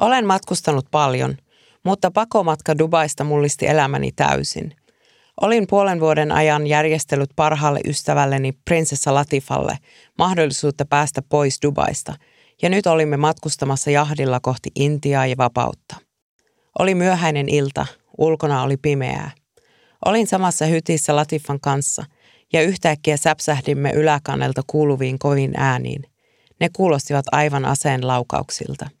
Olen matkustanut paljon, mutta pakomatka Dubaista mullisti elämäni täysin. Olin puolen vuoden ajan järjestellyt parhaalle ystävälleni prinsessa Latifalle mahdollisuutta päästä pois Dubaista, ja nyt olimme matkustamassa jahdilla kohti Intiaa ja vapautta. Oli myöhäinen ilta, ulkona oli pimeää. Olin samassa hytissä Latifan kanssa, ja yhtäkkiä säpsähdimme yläkannelta kuuluviin kovin ääniin. Ne kuulostivat aivan aseen laukauksilta.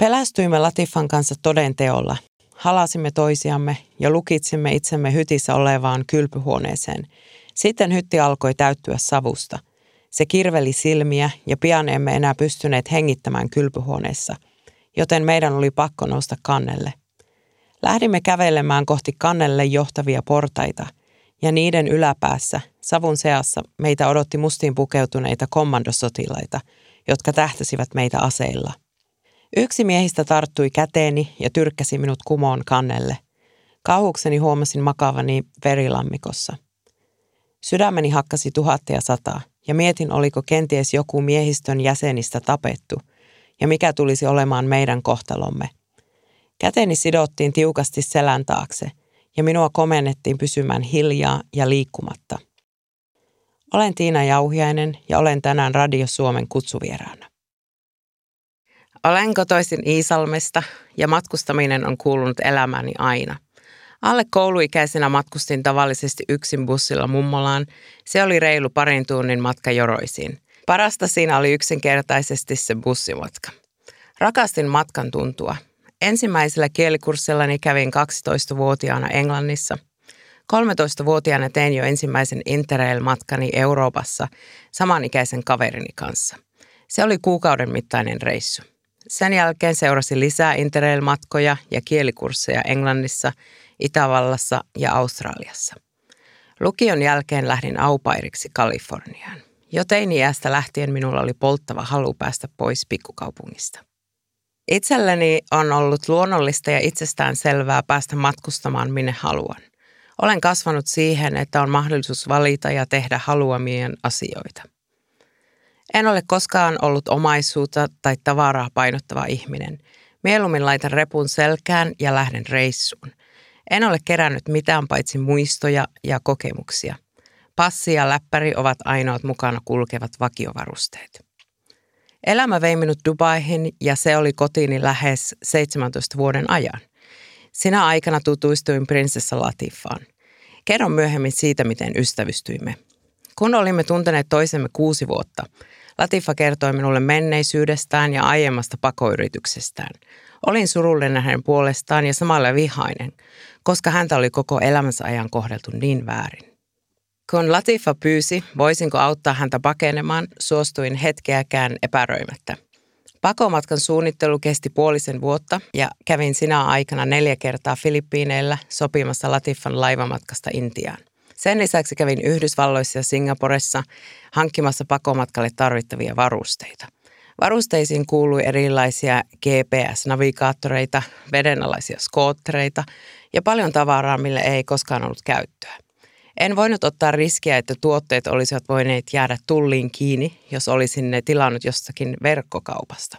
Pelästyimme Latifan kanssa toden teolla. Halasimme toisiamme ja lukitsimme itsemme hytissä olevaan kylpyhuoneeseen. Sitten hytti alkoi täyttyä savusta. Se kirveli silmiä ja pian emme enää pystyneet hengittämään kylpyhuoneessa, joten meidän oli pakko nousta kannelle. Lähdimme kävelemään kohti kannelle johtavia portaita, ja niiden yläpäässä, savun seassa, meitä odotti mustiin pukeutuneita kommandosotilaita, jotka tähtäsivät meitä aseilla. Yksi miehistä tarttui käteeni ja tyrkkäsi minut kumoon kannelle. Kauhukseni huomasin makavani verilammikossa. Sydämeni hakkasi tuhatta ja sataa, ja mietin, oliko kenties joku miehistön jäsenistä tapettu, ja mikä tulisi olemaan meidän kohtalomme. Käteni sidottiin tiukasti selän taakse, ja minua komennettiin pysymään hiljaa ja liikkumatta. Olen Tiina Jauhiainen ja olen tänään Radio Suomen kutsuvieraana. Olen kotoisin Iisalmesta ja matkustaminen on kuulunut elämääni aina. Alle kouluikäisenä matkustin tavallisesti yksin bussilla mummolaan. Se oli reilu parin tunnin matka Joroisiin. Parasta siinä oli yksinkertaisesti se bussimatka. Rakastin matkan tuntua. Ensimmäisellä kielikurssillani kävin 12-vuotiaana Englannissa. 13-vuotiaana tein jo ensimmäisen Interrail-matkani Euroopassa samanikäisen kaverini kanssa. Se oli kuukauden mittainen reissu. Sen jälkeen seurasi lisää Interrail-matkoja ja kielikursseja Englannissa, Itävallassa ja Australiassa. Lukion jälkeen lähdin aupairiksi Kaliforniaan. Jo teini-iästä lähtien minulla oli polttava halu päästä pois pikkukaupungista. Itselleni on ollut luonnollista ja itsestään selvää päästä matkustamaan minne haluan. Olen kasvanut siihen, että on mahdollisuus valita ja tehdä haluamien asioita. En ole koskaan ollut omaisuutta tai tavaraa painottava ihminen. Mieluummin laitan repun selkään ja lähden reissuun. En ole kerännyt mitään paitsi muistoja ja kokemuksia. Passi ja läppäri ovat ainoat mukana kulkevat vakiovarusteet. Elämä vei minut Dubaihin ja se oli kotiini lähes 17 vuoden ajan. Sinä aikana tutuistuin prinsessa Latifaan. Kerron myöhemmin siitä, miten ystävystyimme. Kun olimme tunteneet toisemme kuusi vuotta, Latifa kertoi minulle menneisyydestään ja aiemmasta pakoyrityksestään. Olin surullinen hänen puolestaan ja samalla vihainen, koska häntä oli koko elämänsä ajan kohdeltu niin väärin. Kun Latifa pyysi, voisinko auttaa häntä pakenemaan, suostuin hetkeäkään epäröimättä. Pakomatkan suunnittelu kesti puolisen vuotta ja kävin sinä aikana neljä kertaa Filippiineillä sopimassa Latifan laivamatkasta Intiaan. Sen lisäksi kävin Yhdysvalloissa ja Singaporessa hankkimassa pakomatkalle tarvittavia varusteita. Varusteisiin kuului erilaisia GPS-navigaattoreita, vedenalaisia skoottereita ja paljon tavaraa, mille ei koskaan ollut käyttöä. En voinut ottaa riskiä, että tuotteet olisivat voineet jäädä tulliin kiinni, jos olisin ne tilannut jostakin verkkokaupasta.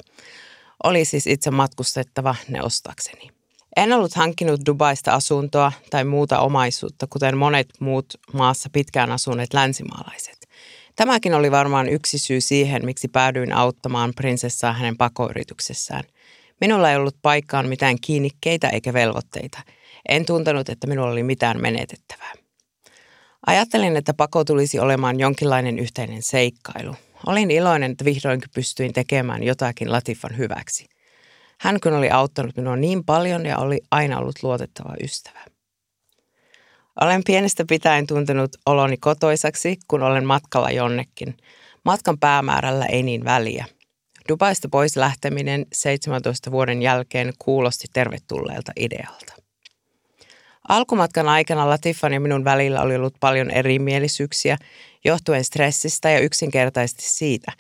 Oli siis itse matkustettava ne ostakseni. En ollut hankkinut Dubaista asuntoa tai muuta omaisuutta, kuten monet muut maassa pitkään asuneet länsimaalaiset. Tämäkin oli varmaan yksi syy siihen, miksi päädyin auttamaan prinsessaa hänen pakoyrityksessään. Minulla ei ollut paikkaan mitään kiinnikkeitä eikä velvoitteita. En tuntenut, että minulla oli mitään menetettävää. Ajattelin, että pako tulisi olemaan jonkinlainen yhteinen seikkailu. Olin iloinen, että vihdoinkin pystyin tekemään jotakin Latifan hyväksi. Hän kun oli auttanut minua niin paljon ja oli aina ollut luotettava ystävä. Olen pienestä pitäen tuntenut oloni kotoisaksi, kun olen matkalla jonnekin. Matkan päämäärällä ei niin väliä. Dubaista pois lähteminen 17 vuoden jälkeen kuulosti tervetulleelta idealta. Alkumatkan aikana Latifan ja minun välillä oli ollut paljon erimielisyyksiä johtuen stressistä ja yksinkertaisesti siitä,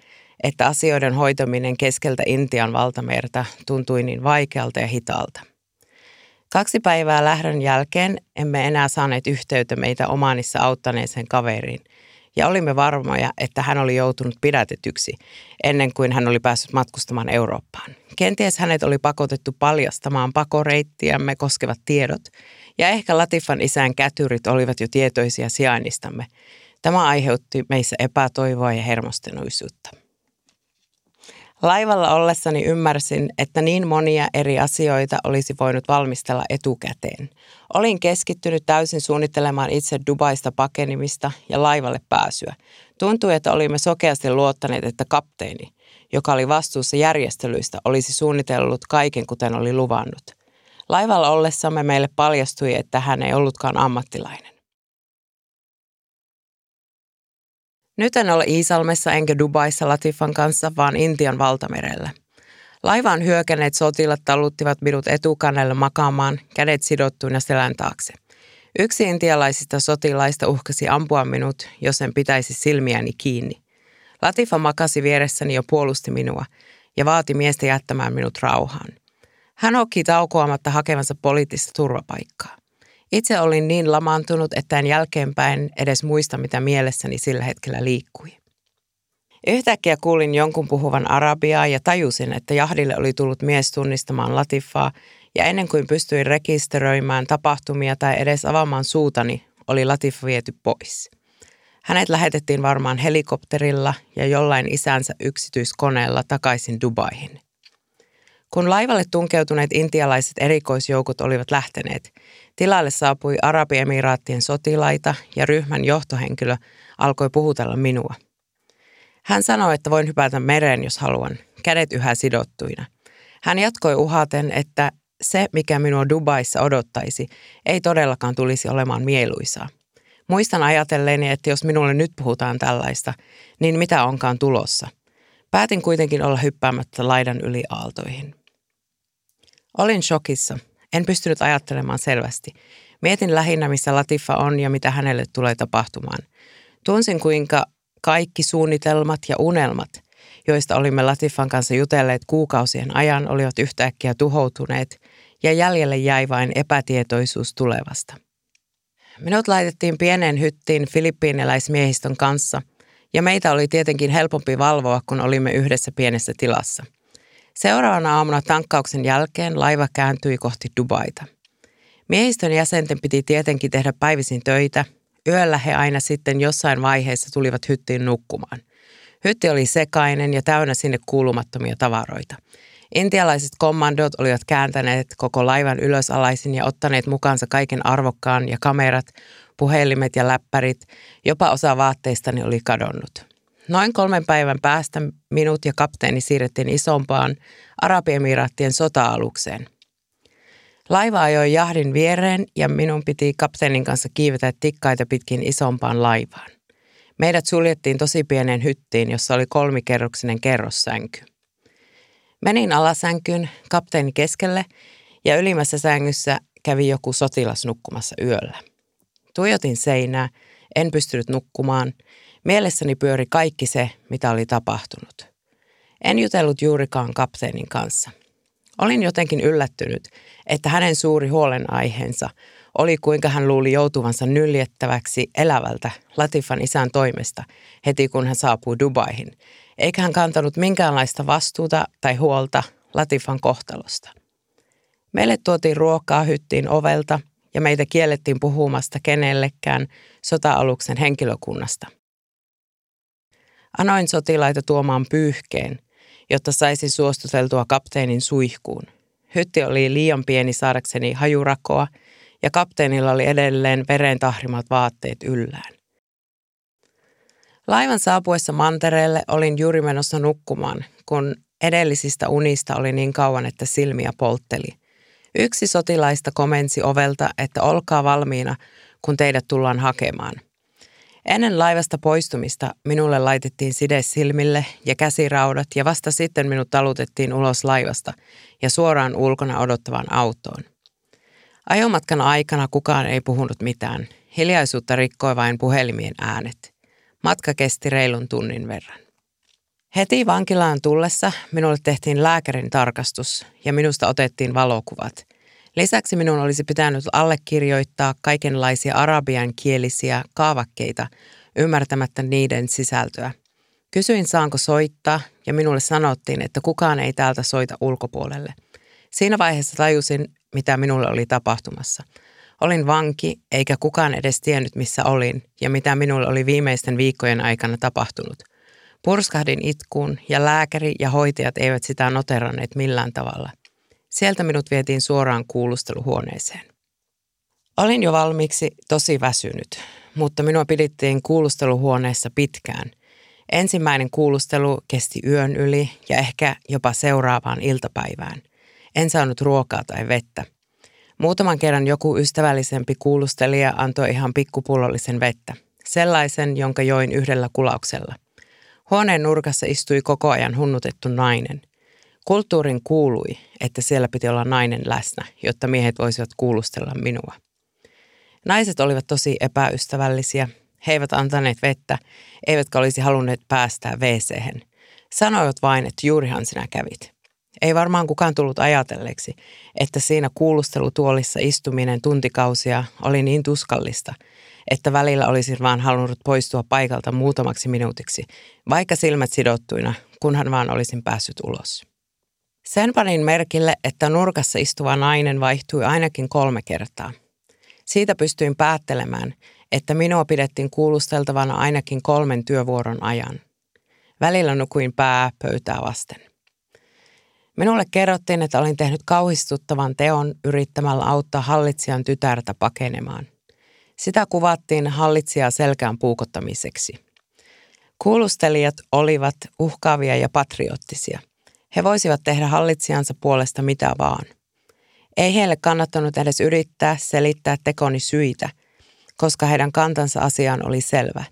että asioiden hoitaminen keskeltä Intian valtamerta tuntui niin vaikealta ja hitaalta. Kaksi päivää lähdön jälkeen emme enää saaneet yhteyttä meitä Omanissa auttaneeseen kaveriin, ja olimme varmoja, että hän oli joutunut pidätetyksi ennen kuin hän oli päässyt matkustamaan Eurooppaan. Kenties hänet oli pakotettu paljastamaan pakoreittiämme koskevat tiedot, ja ehkä Latifan isän kätyrit olivat jo tietoisia sijainnistamme. Tämä aiheutti meissä epätoivoa ja hermostenuisuutta. Laivalla ollessani ymmärsin, että niin monia eri asioita olisi voinut valmistella etukäteen. Olin keskittynyt täysin suunnittelemaan itse Dubaista pakenimista ja laivalle pääsyä. Tuntui, että olimme sokeasti luottaneet, että kapteeni, joka oli vastuussa järjestelyistä, olisi suunnitellut kaiken kuten oli luvannut. Laivalla ollessamme meille paljastui, että hän ei ollutkaan ammattilainen. Nyt en ole Iisalmessa enkä Dubaissa Latifan kanssa, vaan Intian valtamerellä. Laivaan hyökänneet sotilat taluttivat minut etukannelle makaamaan, kädet sidottuina selän taakse. Yksi intialaisista sotilaista uhkasi ampua minut, jos en pitäisi silmiäni kiinni. Latifa makasi vieressäni ja puolusti minua ja vaati miestä jättämään minut rauhaan. Hän hoki taukoamatta hakevansa poliittista turvapaikkaa. Itse olin niin lamaantunut, että en jälkeenpäin edes muista, mitä mielessäni sillä hetkellä liikkui. Yhtäkkiä kuulin jonkun puhuvan arabiaa ja tajusin, että jahdille oli tullut mies tunnistamaan Latifaa ja ennen kuin pystyin rekisteröimään tapahtumia tai edes avaamaan suutani, oli Latifa viety pois. Hänet lähetettiin varmaan helikopterilla ja jollain isänsä yksityiskoneella takaisin Dubaihin. Kun laivalle tunkeutuneet intialaiset erikoisjoukot olivat lähteneet, tilalle saapui Arabiemiraattien sotilaita ja ryhmän johtohenkilö alkoi puhutella minua. Hän sanoi, että voin hypätä mereen, jos haluan, kädet yhä sidottuina. Hän jatkoi uhaten, että se, mikä minua Dubaissa odottaisi, ei todellakaan tulisi olemaan mieluisaa. Muistan ajatelleeni, että jos minulle nyt puhutaan tällaista, niin mitä onkaan tulossa. Päätin kuitenkin olla hyppäämättä laidan yli aaltoihin. Olin shokissa. En pystynyt ajattelemaan selvästi. Mietin lähinnä, missä Latifa on ja mitä hänelle tulee tapahtumaan. Tunsin, kuinka kaikki suunnitelmat ja unelmat, joista olimme Latifan kanssa jutelleet kuukausien ajan, olivat yhtäkkiä tuhoutuneet ja jäljelle jäi vain epätietoisuus tulevasta. Minut laitettiin pieneen hyttiin filippiiniläismiehistön kanssa ja meitä oli tietenkin helpompi valvoa, kun olimme yhdessä pienessä tilassa – Seuraavana aamuna tankkauksen jälkeen laiva kääntyi kohti Dubaita. Miehistön jäsenten piti tietenkin tehdä päivisin töitä. Yöllä he aina sitten jossain vaiheessa tulivat hyttiin nukkumaan. Hytti oli sekainen ja täynnä sinne kuulumattomia tavaroita. Intialaiset kommandot olivat kääntäneet koko laivan ylösalaisin ja ottaneet mukaansa kaiken arvokkaan ja kamerat, puhelimet ja läppärit. Jopa osa vaatteistani oli kadonnut. Noin kolmen päivän päästä minut ja kapteeni siirrettiin isompaan Arabiemiraattien sota-alukseen. Laiva ajoi jahdin viereen ja minun piti kapteenin kanssa kiivetä tikkaita pitkin isompaan laivaan. Meidät suljettiin tosi pieneen hyttiin, jossa oli kolmikerroksinen kerrossänky. Menin alasänkyyn kapteeni keskelle ja ylimmässä sängyssä kävi joku sotilas nukkumassa yöllä. Tuijotin seinää, en pystynyt nukkumaan Mielessäni pyöri kaikki se, mitä oli tapahtunut. En jutellut juurikaan kapteenin kanssa. Olin jotenkin yllättynyt, että hänen suuri huolenaiheensa oli kuinka hän luuli joutuvansa nyljettäväksi elävältä Latifan isän toimesta heti kun hän saapui Dubaihin, eikä hän kantanut minkäänlaista vastuuta tai huolta Latifan kohtalosta. Meille tuotiin ruokaa hyttiin ovelta ja meitä kiellettiin puhumasta kenellekään sota-aluksen henkilökunnasta – Anoin sotilaita tuomaan pyyhkeen, jotta saisin suostuteltua kapteenin suihkuun. Hytti oli liian pieni saadakseni hajurakoa ja kapteenilla oli edelleen veren tahrimat vaatteet yllään. Laivan saapuessa mantereelle olin juuri menossa nukkumaan, kun edellisistä unista oli niin kauan, että silmiä poltteli. Yksi sotilaista komensi ovelta, että olkaa valmiina, kun teidät tullaan hakemaan – Ennen laivasta poistumista minulle laitettiin side silmille ja käsiraudat ja vasta sitten minut talutettiin ulos laivasta ja suoraan ulkona odottavaan autoon. Ajomatkan aikana kukaan ei puhunut mitään. Hiljaisuutta rikkoi vain puhelimien äänet. Matka kesti reilun tunnin verran. Heti vankilaan tullessa minulle tehtiin lääkärin tarkastus ja minusta otettiin valokuvat – Lisäksi minun olisi pitänyt allekirjoittaa kaikenlaisia arabian kielisiä kaavakkeita ymmärtämättä niiden sisältöä. Kysyin saanko soittaa ja minulle sanottiin, että kukaan ei täältä soita ulkopuolelle. Siinä vaiheessa tajusin, mitä minulle oli tapahtumassa. Olin vanki, eikä kukaan edes tiennyt, missä olin ja mitä minulle oli viimeisten viikkojen aikana tapahtunut. Purskahdin itkuun ja lääkäri ja hoitajat eivät sitä noteranneet millään tavalla. Sieltä minut vietiin suoraan kuulusteluhuoneeseen. Olin jo valmiiksi tosi väsynyt, mutta minua pidittiin kuulusteluhuoneessa pitkään. Ensimmäinen kuulustelu kesti yön yli ja ehkä jopa seuraavaan iltapäivään. En saanut ruokaa tai vettä. Muutaman kerran joku ystävällisempi kuulustelija antoi ihan pikkupullollisen vettä. Sellaisen, jonka join yhdellä kulauksella. Huoneen nurkassa istui koko ajan hunnutettu nainen. Kulttuurin kuului, että siellä piti olla nainen läsnä, jotta miehet voisivat kuulustella minua. Naiset olivat tosi epäystävällisiä. He eivät antaneet vettä, eivätkä olisi halunneet päästää wc Sanoivat vain, että juurihan sinä kävit. Ei varmaan kukaan tullut ajatelleeksi, että siinä kuulustelutuolissa istuminen tuntikausia oli niin tuskallista, että välillä olisin vaan halunnut poistua paikalta muutamaksi minuutiksi, vaikka silmät sidottuina, kunhan vaan olisin päässyt ulos. Sen panin merkille, että nurkassa istuva nainen vaihtui ainakin kolme kertaa. Siitä pystyin päättelemään, että minua pidettiin kuulusteltavana ainakin kolmen työvuoron ajan. Välillä nukuin pää pöytää vasten. Minulle kerrottiin, että olin tehnyt kauhistuttavan teon yrittämällä auttaa hallitsijan tytärtä pakenemaan. Sitä kuvattiin hallitsijaa selkään puukottamiseksi. Kuulustelijat olivat uhkaavia ja patriottisia. He voisivat tehdä hallitsijansa puolesta mitä vaan – ei heille kannattanut edes yrittää selittää tekoni syitä, koska heidän kantansa asiaan oli selvä.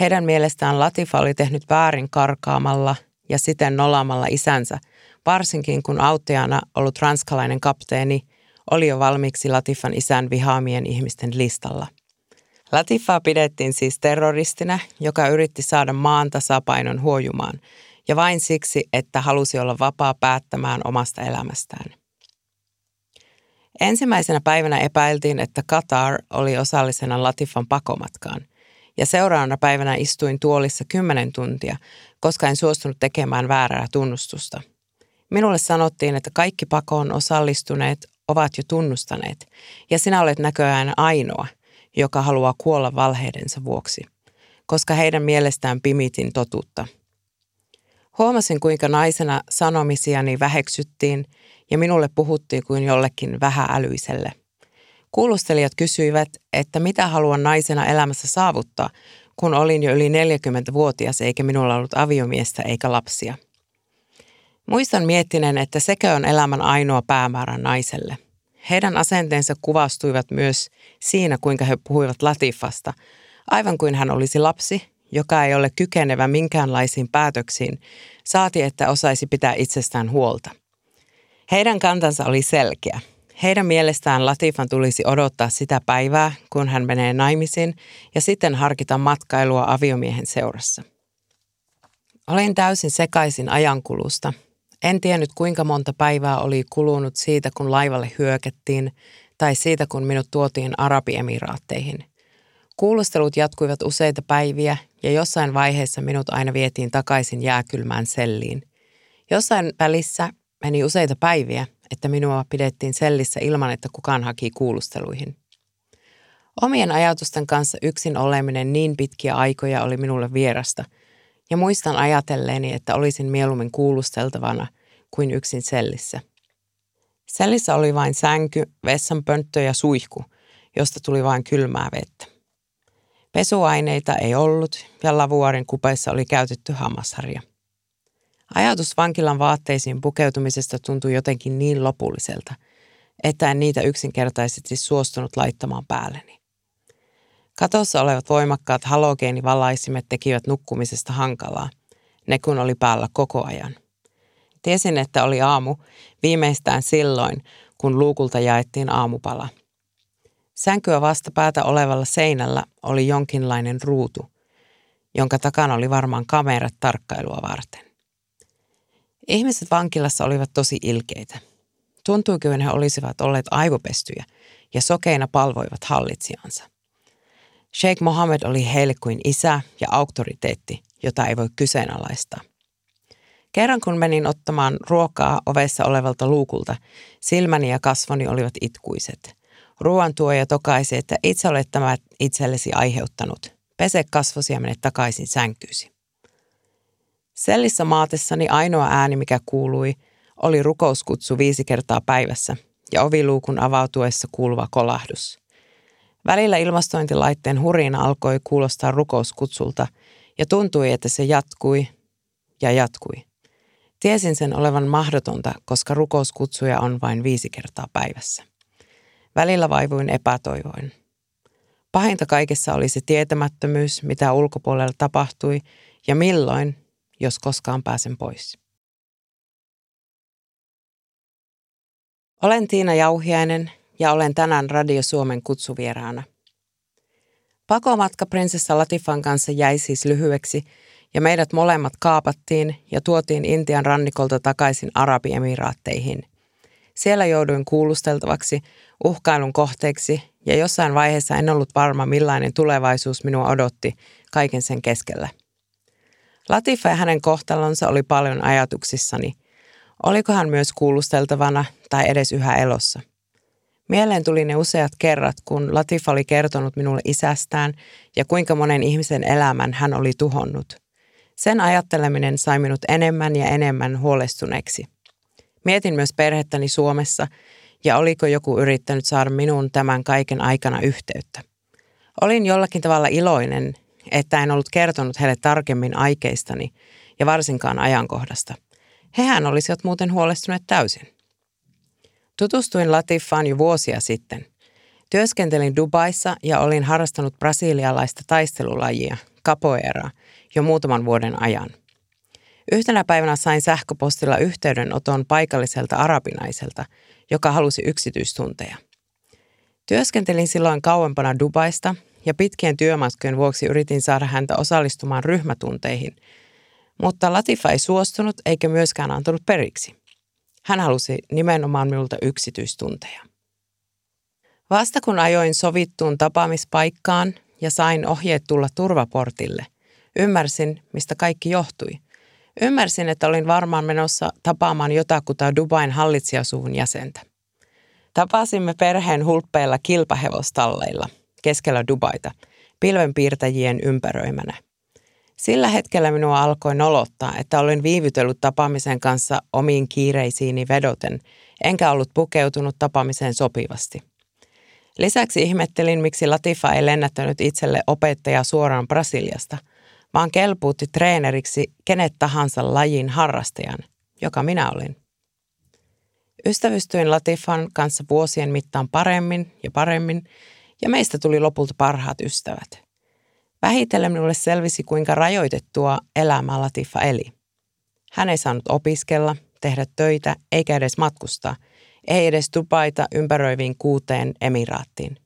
Heidän mielestään Latifa oli tehnyt väärin karkaamalla ja siten nolaamalla isänsä, varsinkin kun auttajana ollut ranskalainen kapteeni oli jo valmiiksi Latifan isän vihaamien ihmisten listalla. Latifaa pidettiin siis terroristina, joka yritti saada maan tasapainon huojumaan, ja vain siksi, että halusi olla vapaa päättämään omasta elämästään. Ensimmäisenä päivänä epäiltiin, että Qatar oli osallisena Latifan pakomatkaan. Ja seuraavana päivänä istuin tuolissa kymmenen tuntia, koska en suostunut tekemään väärää tunnustusta. Minulle sanottiin, että kaikki pakoon osallistuneet ovat jo tunnustaneet, ja sinä olet näköjään ainoa, joka haluaa kuolla valheidensa vuoksi, koska heidän mielestään pimitin totuutta. Huomasin, kuinka naisena sanomisiani väheksyttiin – ja minulle puhuttiin kuin jollekin vähäälyiselle. Kuulustelijat kysyivät, että mitä haluan naisena elämässä saavuttaa, kun olin jo yli 40-vuotias eikä minulla ollut aviomiestä eikä lapsia. Muistan miettinen, että sekä on elämän ainoa päämäärä naiselle. Heidän asenteensa kuvastuivat myös siinä, kuinka he puhuivat Latifasta, aivan kuin hän olisi lapsi, joka ei ole kykenevä minkäänlaisiin päätöksiin, saati että osaisi pitää itsestään huolta. Heidän kantansa oli selkeä. Heidän mielestään Latifan tulisi odottaa sitä päivää, kun hän menee naimisiin, ja sitten harkita matkailua aviomiehen seurassa. Olin täysin sekaisin ajankulusta. En tiennyt kuinka monta päivää oli kulunut siitä, kun laivalle hyökättiin, tai siitä, kun minut tuotiin Arabiemiraatteihin. Kuulustelut jatkuivat useita päiviä, ja jossain vaiheessa minut aina vietiin takaisin jääkylmään selliin. Jossain välissä Meni useita päiviä, että minua pidettiin sellissä ilman, että kukaan haki kuulusteluihin. Omien ajatusten kanssa yksin oleminen niin pitkiä aikoja oli minulle vierasta, ja muistan ajatelleeni, että olisin mieluummin kuulusteltavana kuin yksin sellissä. Sellissä oli vain sänky, vessanpönttö ja suihku, josta tuli vain kylmää vettä. Pesuaineita ei ollut ja lavuaarin kupeissa oli käytetty hammasharja. Ajatus vankilan vaatteisiin pukeutumisesta tuntui jotenkin niin lopulliselta, että en niitä yksinkertaisesti suostunut laittamaan päälleni. Katossa olevat voimakkaat halogeenivalaisimet tekivät nukkumisesta hankalaa, ne kun oli päällä koko ajan. Tiesin, että oli aamu viimeistään silloin, kun luukulta jaettiin aamupala. Sänkyä vastapäätä olevalla seinällä oli jonkinlainen ruutu, jonka takana oli varmaan kamerat tarkkailua varten. Ihmiset vankilassa olivat tosi ilkeitä. Tuntui kuin he olisivat olleet aivopestyjä ja sokeina palvoivat hallitsijansa. Sheikh Mohammed oli heille kuin isä ja auktoriteetti, jota ei voi kyseenalaistaa. Kerran kun menin ottamaan ruokaa ovessa olevalta luukulta, silmäni ja kasvoni olivat itkuiset. Ruoan tuoja tokaisi, että itse olet tämä itsellesi aiheuttanut. Pese kasvosi ja mene takaisin sänkyysi. Sellissä maatessani ainoa ääni, mikä kuului, oli rukouskutsu viisi kertaa päivässä ja oviluukun avautuessa kuuluva kolahdus. Välillä ilmastointilaitteen hurina alkoi kuulostaa rukouskutsulta ja tuntui, että se jatkui ja jatkui. Tiesin sen olevan mahdotonta, koska rukouskutsuja on vain viisi kertaa päivässä. Välillä vaivuin epätoivoin. Pahinta kaikessa oli se tietämättömyys, mitä ulkopuolella tapahtui ja milloin, jos koskaan pääsen pois. Olen Tiina Jauhiainen ja olen tänään Radio Suomen kutsuvieraana. Pakomatka prinsessa Latifan kanssa jäi siis lyhyeksi ja meidät molemmat kaapattiin ja tuotiin Intian rannikolta takaisin Arabiemiraatteihin. Siellä jouduin kuulusteltavaksi, uhkailun kohteeksi ja jossain vaiheessa en ollut varma millainen tulevaisuus minua odotti kaiken sen keskellä. Latifa ja hänen kohtalonsa oli paljon ajatuksissani. Oliko hän myös kuulusteltavana tai edes yhä elossa? Mieleen tuli ne useat kerrat, kun Latifa oli kertonut minulle isästään ja kuinka monen ihmisen elämän hän oli tuhonnut. Sen ajatteleminen sai minut enemmän ja enemmän huolestuneeksi. Mietin myös perhettäni Suomessa ja oliko joku yrittänyt saada minuun tämän kaiken aikana yhteyttä. Olin jollakin tavalla iloinen, että en ollut kertonut heille tarkemmin aikeistani ja varsinkaan ajankohdasta. Hehän olisivat muuten huolestuneet täysin. Tutustuin Latifaan jo vuosia sitten. Työskentelin Dubaissa ja olin harrastanut brasilialaista taistelulajia, capoeiraa, jo muutaman vuoden ajan. Yhtenä päivänä sain sähköpostilla yhteydenoton paikalliselta arabinaiselta, joka halusi yksityistunteja. Työskentelin silloin kauempana Dubaista ja pitkien työmatkojen vuoksi yritin saada häntä osallistumaan ryhmätunteihin, mutta Latifa ei suostunut eikä myöskään antanut periksi. Hän halusi nimenomaan minulta yksityistunteja. Vasta kun ajoin sovittuun tapaamispaikkaan ja sain ohjeet tulla turvaportille, ymmärsin, mistä kaikki johtui. Ymmärsin, että olin varmaan menossa tapaamaan jotakuta Dubain hallitsijasuvun jäsentä. Tapasimme perheen hulppeilla kilpahevostalleilla keskellä Dubaita, pilvenpiirtäjien ympäröimänä – sillä hetkellä minua alkoi nolottaa, että olin viivytellyt tapaamisen kanssa omiin kiireisiini vedoten, enkä ollut pukeutunut tapaamiseen sopivasti. Lisäksi ihmettelin, miksi Latifa ei lennättänyt itselle opettajaa suoraan Brasiliasta, vaan kelpuutti treeneriksi kenet tahansa lajin harrastajan, joka minä olin. Ystävystyin Latifan kanssa vuosien mittaan paremmin ja paremmin, ja meistä tuli lopulta parhaat ystävät – Vähitellen minulle selvisi, kuinka rajoitettua elämää Latifa eli. Hän ei saanut opiskella, tehdä töitä eikä edes matkustaa, ei edes tupaita ympäröiviin kuuteen emiraattiin.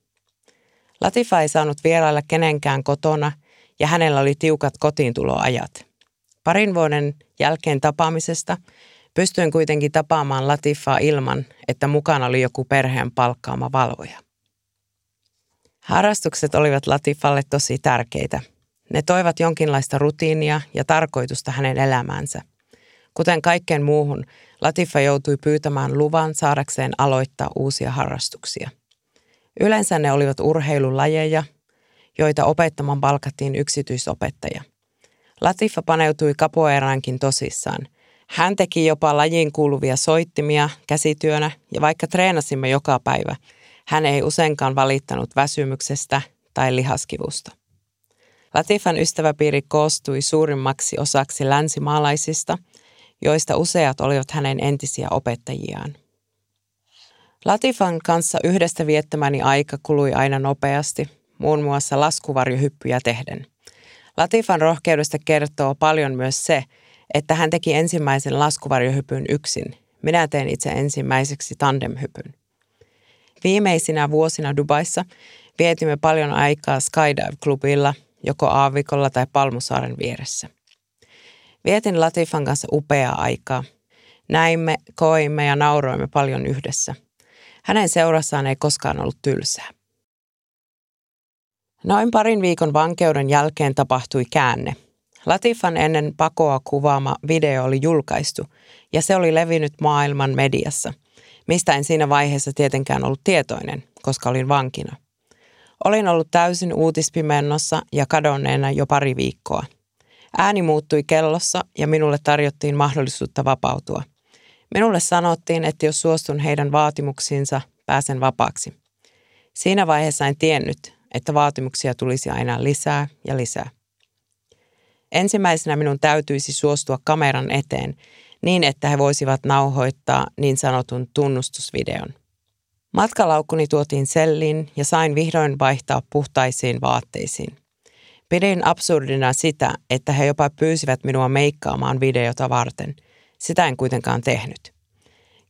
Latifa ei saanut vierailla kenenkään kotona ja hänellä oli tiukat kotiintuloajat. Parin vuoden jälkeen tapaamisesta pystyin kuitenkin tapaamaan Latifaa ilman, että mukana oli joku perheen palkkaama valvoja. Harrastukset olivat Latifalle tosi tärkeitä. Ne toivat jonkinlaista rutiinia ja tarkoitusta hänen elämäänsä. Kuten kaikkeen muuhun, Latifa joutui pyytämään luvan saadakseen aloittaa uusia harrastuksia. Yleensä ne olivat urheilulajeja, joita opettamaan palkattiin yksityisopettaja. Latifa paneutui kapoeraankin tosissaan. Hän teki jopa lajiin kuuluvia soittimia käsityönä ja vaikka treenasimme joka päivä – hän ei useinkaan valittanut väsymyksestä tai lihaskivusta. Latifan ystäväpiiri koostui suurimmaksi osaksi länsimaalaisista, joista useat olivat hänen entisiä opettajiaan. Latifan kanssa yhdestä viettämäni aika kului aina nopeasti, muun muassa laskuvarjohyppyjä tehden. Latifan rohkeudesta kertoo paljon myös se, että hän teki ensimmäisen laskuvarjohypyn yksin. Minä tein itse ensimmäiseksi tandemhypyn. Viimeisinä vuosina Dubaissa vietimme paljon aikaa Skydive-klubilla, joko aavikolla tai Palmusaaren vieressä. Vietin Latifan kanssa upeaa aikaa. Näimme, koimme ja nauroimme paljon yhdessä. Hänen seurassaan ei koskaan ollut tylsää. Noin parin viikon vankeuden jälkeen tapahtui käänne. Latifan ennen pakoa kuvaama video oli julkaistu ja se oli levinnyt maailman mediassa, mistä en siinä vaiheessa tietenkään ollut tietoinen, koska olin vankina. Olin ollut täysin uutispimennossa ja kadonneena jo pari viikkoa. Ääni muuttui kellossa ja minulle tarjottiin mahdollisuutta vapautua. Minulle sanottiin, että jos suostun heidän vaatimuksiinsa, pääsen vapaaksi. Siinä vaiheessa en tiennyt, että vaatimuksia tulisi aina lisää ja lisää. Ensimmäisenä minun täytyisi suostua kameran eteen niin, että he voisivat nauhoittaa niin sanotun tunnustusvideon. Matkalaukkuni tuotiin selliin ja sain vihdoin vaihtaa puhtaisiin vaatteisiin. Pidin absurdina sitä, että he jopa pyysivät minua meikkaamaan videota varten. Sitä en kuitenkaan tehnyt.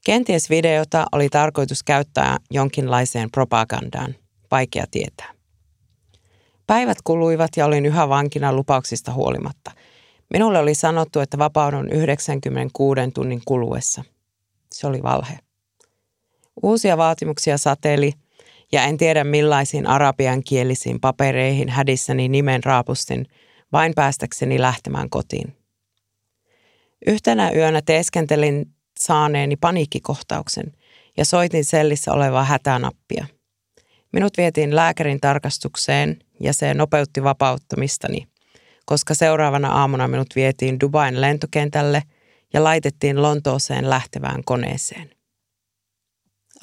Kenties videota oli tarkoitus käyttää jonkinlaiseen propagandaan. Vaikea tietää. Päivät kuluivat ja olin yhä vankina lupauksista huolimatta. Minulle oli sanottu, että vapaudun 96 tunnin kuluessa. Se oli valhe. Uusia vaatimuksia sateli ja en tiedä millaisiin arabiankielisiin papereihin hädissäni nimen raapustin vain päästäkseni lähtemään kotiin. Yhtenä yönä teeskentelin saaneeni paniikkikohtauksen ja soitin sellissä olevaa hätänappia. Minut vietiin lääkärin tarkastukseen ja se nopeutti vapauttamistani, koska seuraavana aamuna minut vietiin Dubain lentokentälle ja laitettiin Lontooseen lähtevään koneeseen.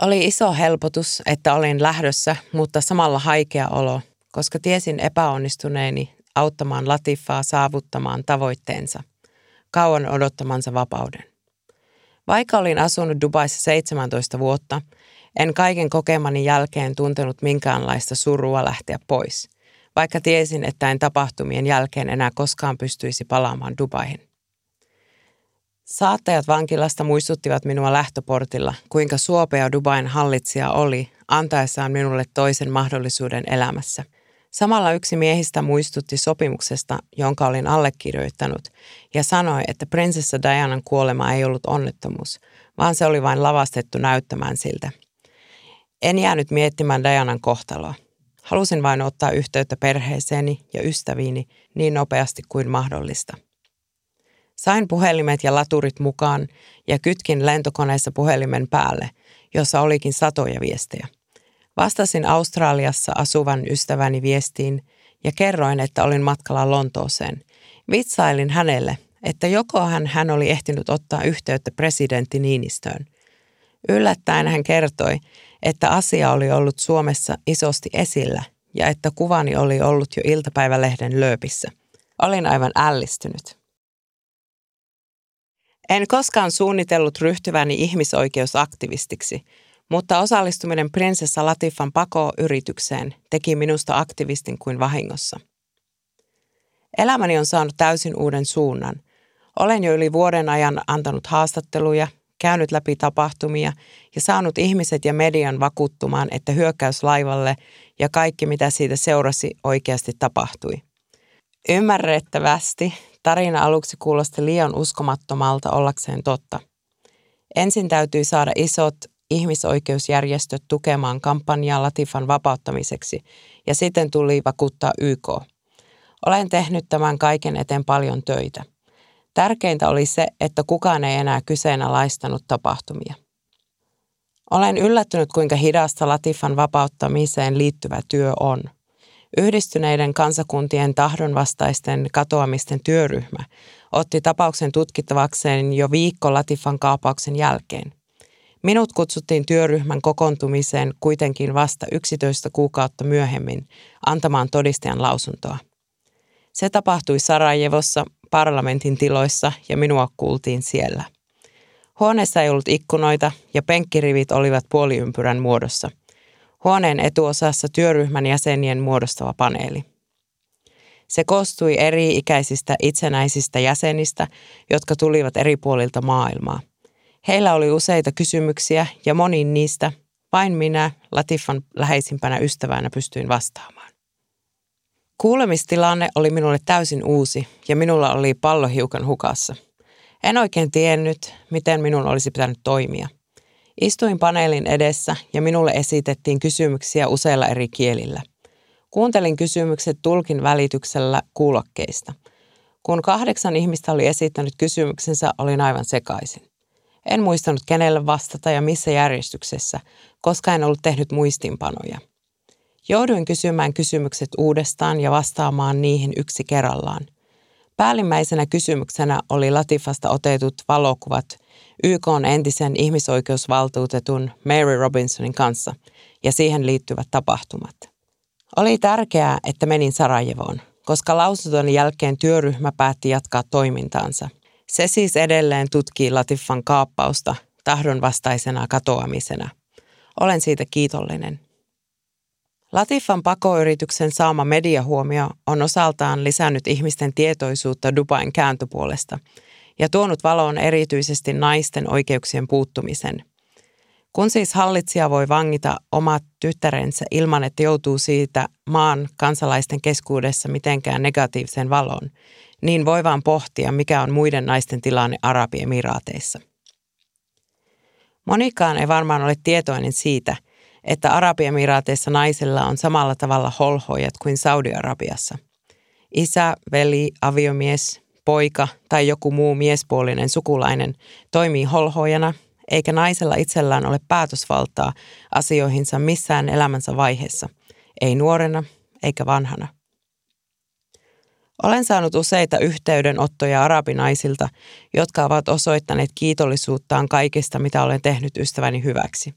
Oli iso helpotus, että olin lähdössä, mutta samalla haikea olo, koska tiesin epäonnistuneeni auttamaan Latifaa saavuttamaan tavoitteensa, kauan odottamansa vapauden. Vaikka olin asunut Dubaissa 17 vuotta, en kaiken kokemani jälkeen tuntenut minkäänlaista surua lähteä pois, vaikka tiesin, että en tapahtumien jälkeen enää koskaan pystyisi palaamaan Dubaihin. Saattajat vankilasta muistuttivat minua lähtöportilla, kuinka suopea Dubain hallitsija oli, antaessaan minulle toisen mahdollisuuden elämässä. Samalla yksi miehistä muistutti sopimuksesta, jonka olin allekirjoittanut, ja sanoi, että prinsessa Dianan kuolema ei ollut onnettomuus, vaan se oli vain lavastettu näyttämään siltä. En jäänyt miettimään Dianan kohtaloa. Halusin vain ottaa yhteyttä perheeseeni ja ystäviini niin nopeasti kuin mahdollista. Sain puhelimet ja laturit mukaan ja kytkin lentokoneessa puhelimen päälle, jossa olikin satoja viestejä. Vastasin Australiassa asuvan ystäväni viestiin ja kerroin, että olin matkalla Lontooseen. Vitsailin hänelle, että jokohan hän oli ehtinyt ottaa yhteyttä presidentti Niinistöön. Yllättäen hän kertoi, että asia oli ollut Suomessa isosti esillä ja että kuvani oli ollut jo iltapäivälehden lööpissä. Olin aivan ällistynyt. En koskaan suunnitellut ryhtyväni ihmisoikeusaktivistiksi, mutta osallistuminen prinsessa Latifan pako-yritykseen teki minusta aktivistin kuin vahingossa. Elämäni on saanut täysin uuden suunnan. Olen jo yli vuoden ajan antanut haastatteluja, käynyt läpi tapahtumia ja saanut ihmiset ja median vakuuttumaan, että hyökkäys laivalle ja kaikki mitä siitä seurasi oikeasti tapahtui. Ymmärrettävästi Tarina aluksi kuulosti liian uskomattomalta ollakseen totta. Ensin täytyi saada isot ihmisoikeusjärjestöt tukemaan kampanjaa Latifan vapauttamiseksi ja sitten tuli vakuuttaa YK. Olen tehnyt tämän kaiken eteen paljon töitä. Tärkeintä oli se, että kukaan ei enää kyseenalaistanut tapahtumia. Olen yllättynyt, kuinka hidasta Latifan vapauttamiseen liittyvä työ on – Yhdistyneiden kansakuntien tahdonvastaisten katoamisten työryhmä otti tapauksen tutkittavakseen jo viikko Latifan kaapauksen jälkeen. Minut kutsuttiin työryhmän kokoontumiseen kuitenkin vasta 11 kuukautta myöhemmin antamaan todistajan lausuntoa. Se tapahtui Sarajevossa parlamentin tiloissa ja minua kuultiin siellä. Huoneessa ei ollut ikkunoita ja penkkirivit olivat puoliympyrän muodossa – Huoneen etuosassa työryhmän jäsenien muodostava paneeli. Se koostui eri-ikäisistä itsenäisistä jäsenistä, jotka tulivat eri puolilta maailmaa. Heillä oli useita kysymyksiä ja moniin niistä vain minä, Latifan läheisimpänä ystävänä, pystyin vastaamaan. Kuulemistilanne oli minulle täysin uusi ja minulla oli pallo hiukan hukassa. En oikein tiennyt, miten minun olisi pitänyt toimia – Istuin paneelin edessä ja minulle esitettiin kysymyksiä useilla eri kielillä. Kuuntelin kysymykset tulkin välityksellä kuulokkeista. Kun kahdeksan ihmistä oli esittänyt kysymyksensä, olin aivan sekaisin. En muistanut kenelle vastata ja missä järjestyksessä, koska en ollut tehnyt muistinpanoja. Jouduin kysymään kysymykset uudestaan ja vastaamaan niihin yksi kerrallaan. Päällimmäisenä kysymyksenä oli Latifasta otetut valokuvat YK on entisen ihmisoikeusvaltuutetun Mary Robinsonin kanssa ja siihen liittyvät tapahtumat. Oli tärkeää, että menin Sarajevoon, koska lausunton jälkeen työryhmä päätti jatkaa toimintaansa. Se siis edelleen tutkii Latifan kaappausta tahdonvastaisena katoamisena. Olen siitä kiitollinen. Latifan pakoyrityksen saama mediahuomio on osaltaan lisännyt ihmisten tietoisuutta Dubain kääntöpuolesta ja tuonut valoon erityisesti naisten oikeuksien puuttumisen. Kun siis hallitsija voi vangita omat tyttärensä ilman, että joutuu siitä maan kansalaisten keskuudessa mitenkään negatiivisen valoon, niin voi vaan pohtia, mikä on muiden naisten tilanne Arabiemiraateissa. Monikaan ei varmaan ole tietoinen siitä – että Arabiemiraateissa naisilla on samalla tavalla holhoijat kuin Saudi-Arabiassa. Isä, veli, aviomies, poika tai joku muu miespuolinen sukulainen toimii holhoijana, eikä naisella itsellään ole päätösvaltaa asioihinsa missään elämänsä vaiheessa, ei nuorena eikä vanhana. Olen saanut useita yhteydenottoja arabinaisilta, jotka ovat osoittaneet kiitollisuuttaan kaikista, mitä olen tehnyt ystäväni hyväksi.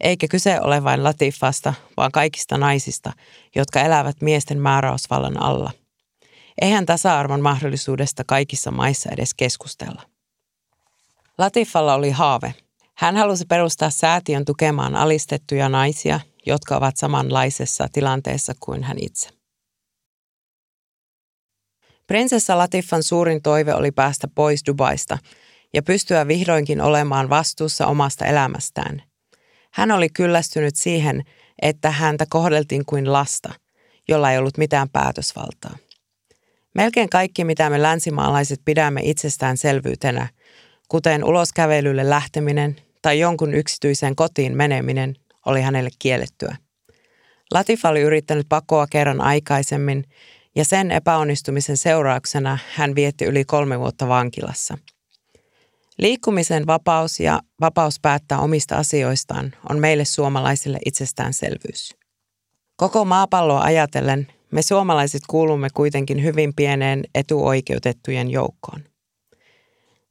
Eikä kyse ole vain Latifasta, vaan kaikista naisista, jotka elävät miesten määräysvallan alla. Eihän tasa-arvon mahdollisuudesta kaikissa maissa edes keskustella. Latifalla oli haave. Hän halusi perustaa säätiön tukemaan alistettuja naisia, jotka ovat samanlaisessa tilanteessa kuin hän itse. Prinsessa Latifan suurin toive oli päästä pois Dubaista ja pystyä vihdoinkin olemaan vastuussa omasta elämästään. Hän oli kyllästynyt siihen, että häntä kohdeltiin kuin lasta, jolla ei ollut mitään päätösvaltaa. Melkein kaikki, mitä me länsimaalaiset pidämme itsestäänselvyytenä, kuten uloskävelylle lähteminen tai jonkun yksityiseen kotiin meneminen, oli hänelle kiellettyä. Latifa oli yrittänyt pakoa kerran aikaisemmin ja sen epäonnistumisen seurauksena hän vietti yli kolme vuotta vankilassa. Liikkumisen vapaus ja vapaus päättää omista asioistaan on meille suomalaisille itsestäänselvyys. Koko maapalloa ajatellen me suomalaiset kuulumme kuitenkin hyvin pieneen etuoikeutettujen joukkoon.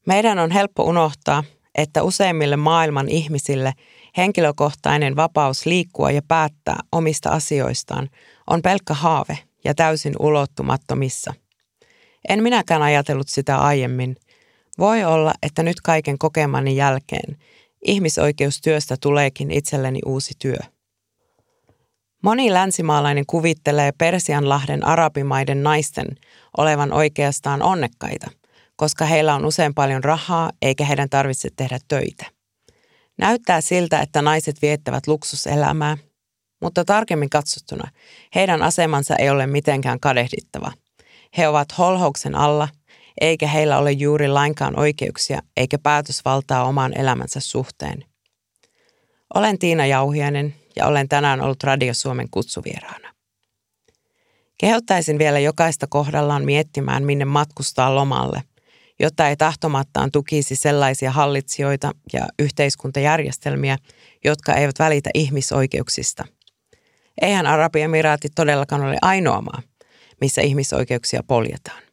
Meidän on helppo unohtaa, että useimmille maailman ihmisille henkilökohtainen vapaus liikkua ja päättää omista asioistaan on pelkkä haave – ja täysin ulottumattomissa. En minäkään ajatellut sitä aiemmin. Voi olla, että nyt kaiken kokemani jälkeen ihmisoikeustyöstä tuleekin itselleni uusi työ. Moni länsimaalainen kuvittelee Persianlahden arabimaiden naisten olevan oikeastaan onnekkaita, koska heillä on usein paljon rahaa eikä heidän tarvitse tehdä töitä. Näyttää siltä, että naiset viettävät luksuselämää mutta tarkemmin katsottuna heidän asemansa ei ole mitenkään kadehdittava. He ovat holhouksen alla, eikä heillä ole juuri lainkaan oikeuksia eikä päätösvaltaa oman elämänsä suhteen. Olen Tiina Jauhiainen ja olen tänään ollut Radio Suomen kutsuvieraana. Kehottaisin vielä jokaista kohdallaan miettimään, minne matkustaa lomalle, jotta ei tahtomattaan tukisi sellaisia hallitsijoita ja yhteiskuntajärjestelmiä, jotka eivät välitä ihmisoikeuksista – Eihän Arabiemiraatit todellakaan ole ainoa maa, missä ihmisoikeuksia poljetaan.